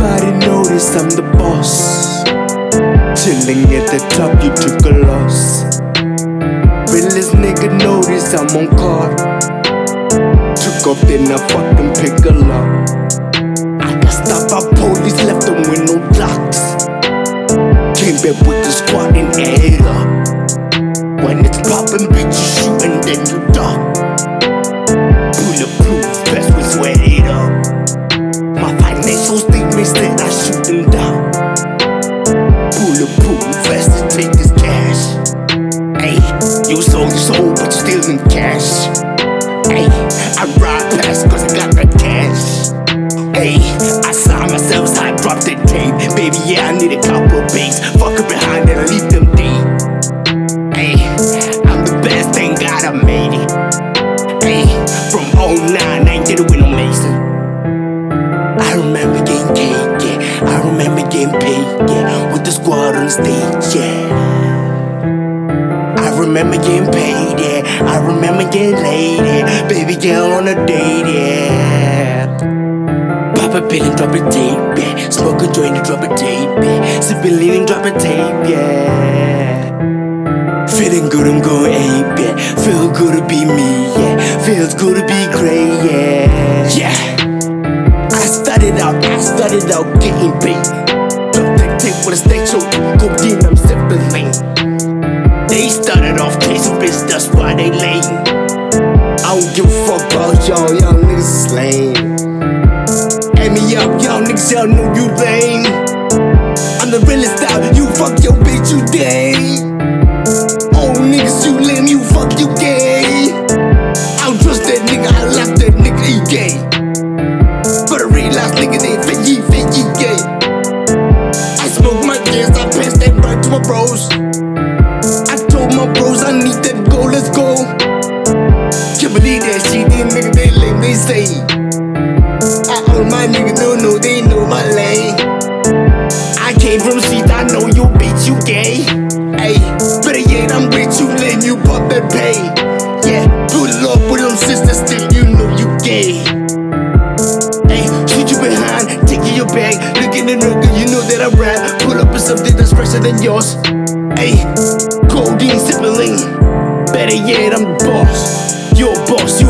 Everybody notice I'm the boss. Chilling at the top, you took a loss. Realest nigga notice I'm on card. Took off, then I fucking pick a lock. I got stopped by police, left them with no blocks. Came back with the squad and add up. When it's poppin', bitch, you shoot and then you duck. You sold your soul, but you still in cash. Ayy, I ride past cause I got the cash. Ayy, I saw myself, so I dropped the tape. Baby, yeah, I need a couple beats. Fuck her behind and leave them deep. Ayy, I'm the best, thank God I made it. Ayy, from 09, I ain't did it with no Mason. I remember getting cake, yeah. I remember getting paid, yeah. With the squad on the stage, yeah. Remember getting paid, yeah. I remember getting laid, yeah. Baby girl on a date, yeah. Pop a pill and drop a tape, yeah. Smoke a joint and drop a tape, yeah. Sip a lean and drop a tape, yeah. Feeling good, I'm ape, yeah. Feel good to be me, yeah. Feels good to be great, yeah. Yeah. I started out, I started out getting paid. Drop that tape with a stage show, sipping They started off chasing bitch, that's why they lame. I don't give a fuck about y'all, y'all niggas is lame. Add me up, y'all niggas, y'all know you lame. I'm the realest out, you fuck your bitch, you dead. Oh niggas, you lame, you fuck, you gay. I don't trust that nigga, I left that nigga, he gay. But I realize niggas ain't fit, ye fit, ye gay. I smoke my gas, I pass that right to my bros. My bros I need that go, let's go. Can't believe that shit, these niggas they lame, they say. I all my niggas don't know, they know my lane. I came from streets, I know you bitch, you gay. Ayy, better yet, I'm rich, you lame, you pop that pay. Yeah, good luck with them sisters, still you know you gay. Hey, shoot you behind, you your bag. Look in the nigga, you know that I rap. Pull up with something that's fresher than yours. Hey, codeine sipping lean. Better yet, I'm the boss. Your boss, you